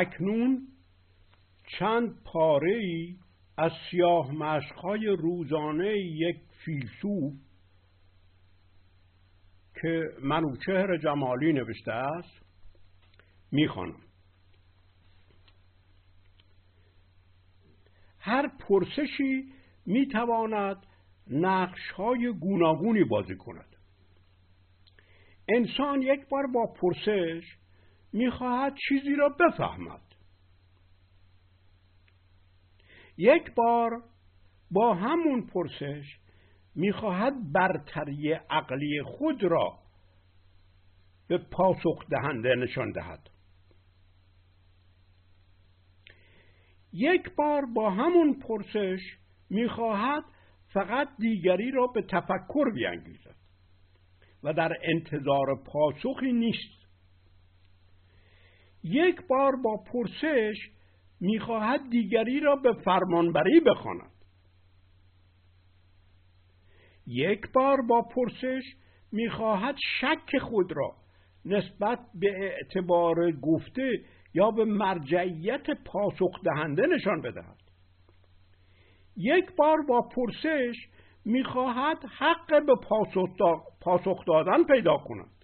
اکنون چند پاره ای از سیاه مشقهای روزانه یک فیلسوف که منوچهر جمالی نوشته است می‌خوانم. هر پرسشی می‌تواند نقش های گوناگونی بازی کند. انسان یک بار با پرسش می‌خواهد چیزی را بفهمد. یک بار با همون پرسش می‌خواهد برتری عقلی خود را به پاسخ دهنده نشان دهد. یک بار با همون پرسش می‌خواهد فقط دیگری را به تفکر بیانگیزد و در انتظار پاسخی نیست. یک بار با پرسش می‌خواهد دیگری را به فرمانبری بخواند. یک بار با پرسش می‌خواهد شک خود را نسبت به اعتبار گفته یا به مرجعیت پاسخ دهنده نشان بدهد. یک بار با پرسش می‌خواهد حق به پاسخ دادن پیدا کند.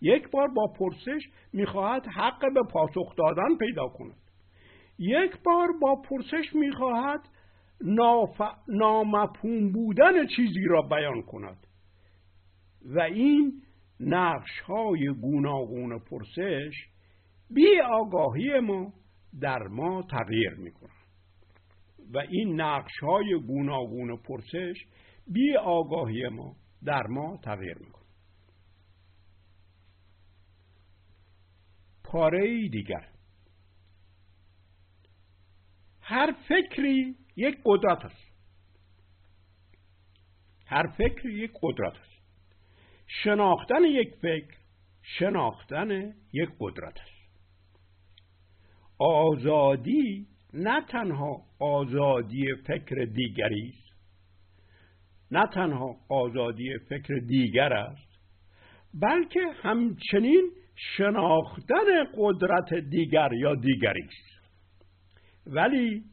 یک بار با پرسش می‌خواهد حق به پاسخ دادن پیدا کند. یک بار با پرسش می‌خواهد ناف... نامفهوم بودن چیزی را بیان کند. و این نقش های گوناگون پرسش بی آگاهی ما در ما تغییر می و این نقش های گوناگون پرسش بی آگاهی ما در ما تغییر می پاره دیگر. هر فکری یک قدرت است. هر فکری یک قدرت است. شناختن یک فکر شناختن یک قدرت است. آزادی نه تنها آزادی فکر دیگری است نه تنها آزادی فکر دیگر است بلکه همچنین شناختن قدرت دیگر یا دیگری است. ولی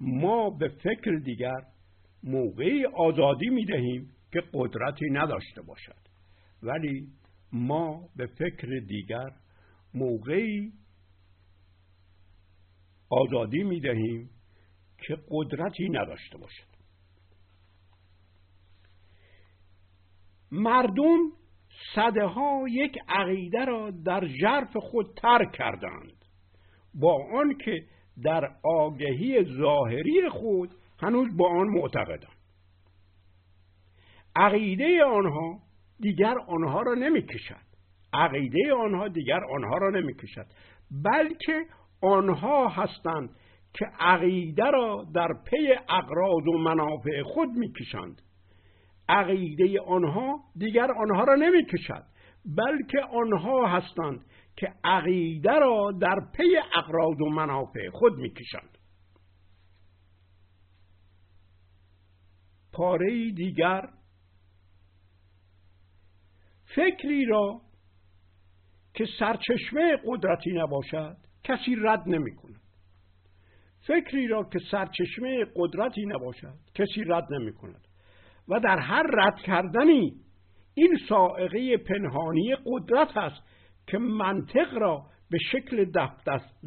ما به فکر دیگر موقعی آزادی می دهیم که قدرتی نداشته باشد. ولی ما به فکر دیگر موقعی آزادی می دهیم که قدرتی نداشته باشد. مردم صده ها یک عقیده را در ژرف خود ترک کردند. با آنکه در آگهی ظاهری خود هنوز با آن معتقدند عقیده آنها دیگر آنها را نمی‌کشد. عقیده آنها دیگر آنها را نمی‌کشد. بلکه آنها هستند که عقیده را در پی اقراض و منافع خود می‌کشند. عقیده آنها دیگر آنها را نمی‌کشد بلکه آنها هستند که عقیده را در پی اقراض و منافع خود می‌کشند. پاره دیگر فکری را که سرچشمه قدرتی نباشد کسی رد نمی کند فکری را که سرچشمه قدرتی نباشد کسی رد نمی کند و در هر رد کردنی این سائقه پنهانی قدرت است که منطق را به شکل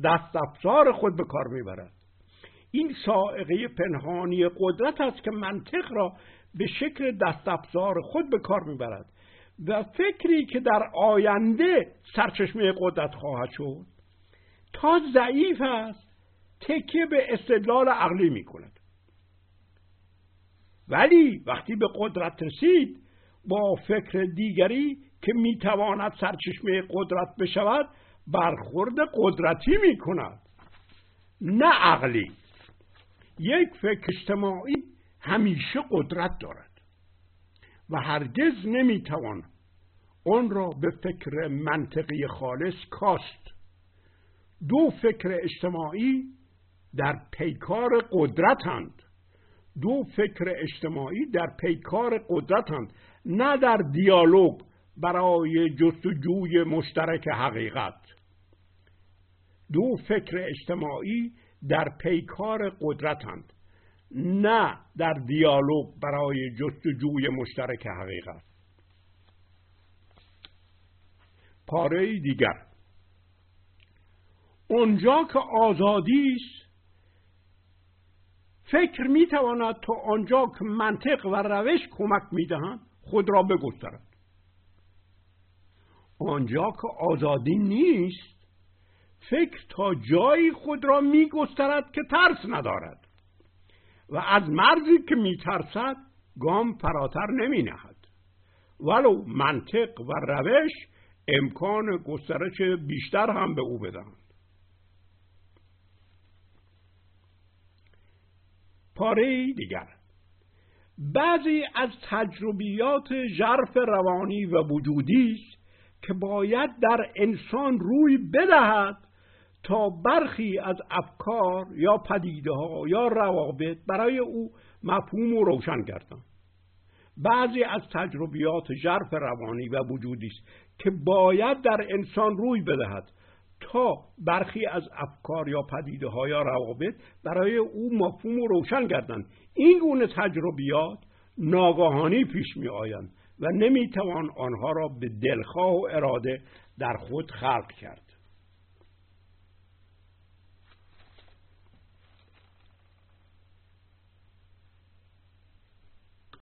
دست افزار خود به کار می‌برد. این سائقه پنهانی قدرت است که منطق را به شکل دست افزار خود به کار می‌برد و فکری که در آینده سرچشمه قدرت خواهد شد تا ضعیف است تکیه به استدلال عقلی می ولی وقتی به قدرت رسید با فکر دیگری که می‌تواند سرچشمه قدرت بشود برخورد قدرتی می کند نه عقلی یک فکر اجتماعی همیشه قدرت دارد و هرگز نمی‌توان آن را به فکر منطقی خالص کاست دو فکر اجتماعی در پیکار قدرتند. دو فکر اجتماعی در پیکار قدرتند نه در دیالوگ برای جستجوی مشترک حقیقت. دو فکر اجتماعی در پیکار قدرتند نه در دیالوگ برای جستجوی مشترک حقیقت. پاره دیگر. اونجا که آزادی است فکر می‌تواند تا آنجا که منطق و روش کمک می‌دهند خود را بگسترد. آنجا که آزادی نیست فکر تا جایی خود را میگسترد که ترس ندارد. و از مرزی که میترسد گام فراتر نمی نهد ولو منطق و روش امکان گسترش بیشتر هم به او بدهند. پاره دیگر. بعضی از تجربیات ژرف روانی و وجودی است که باید در انسان روی بدهد تا برخی از افکار یا پدیده ها یا روابط برای او مفهوم و روشن گردند. بعضی از تجربیات ژرف روانی و وجودی است که باید در انسان روی بدهد تا برخی از افکار یا پدیده ها یا روابط برای او مفهوم و روشن گردند این گونه تجربیات ناگاهانی پیش می آیند و نمی توان آنها را به دلخواه و اراده در خود خلق کرد.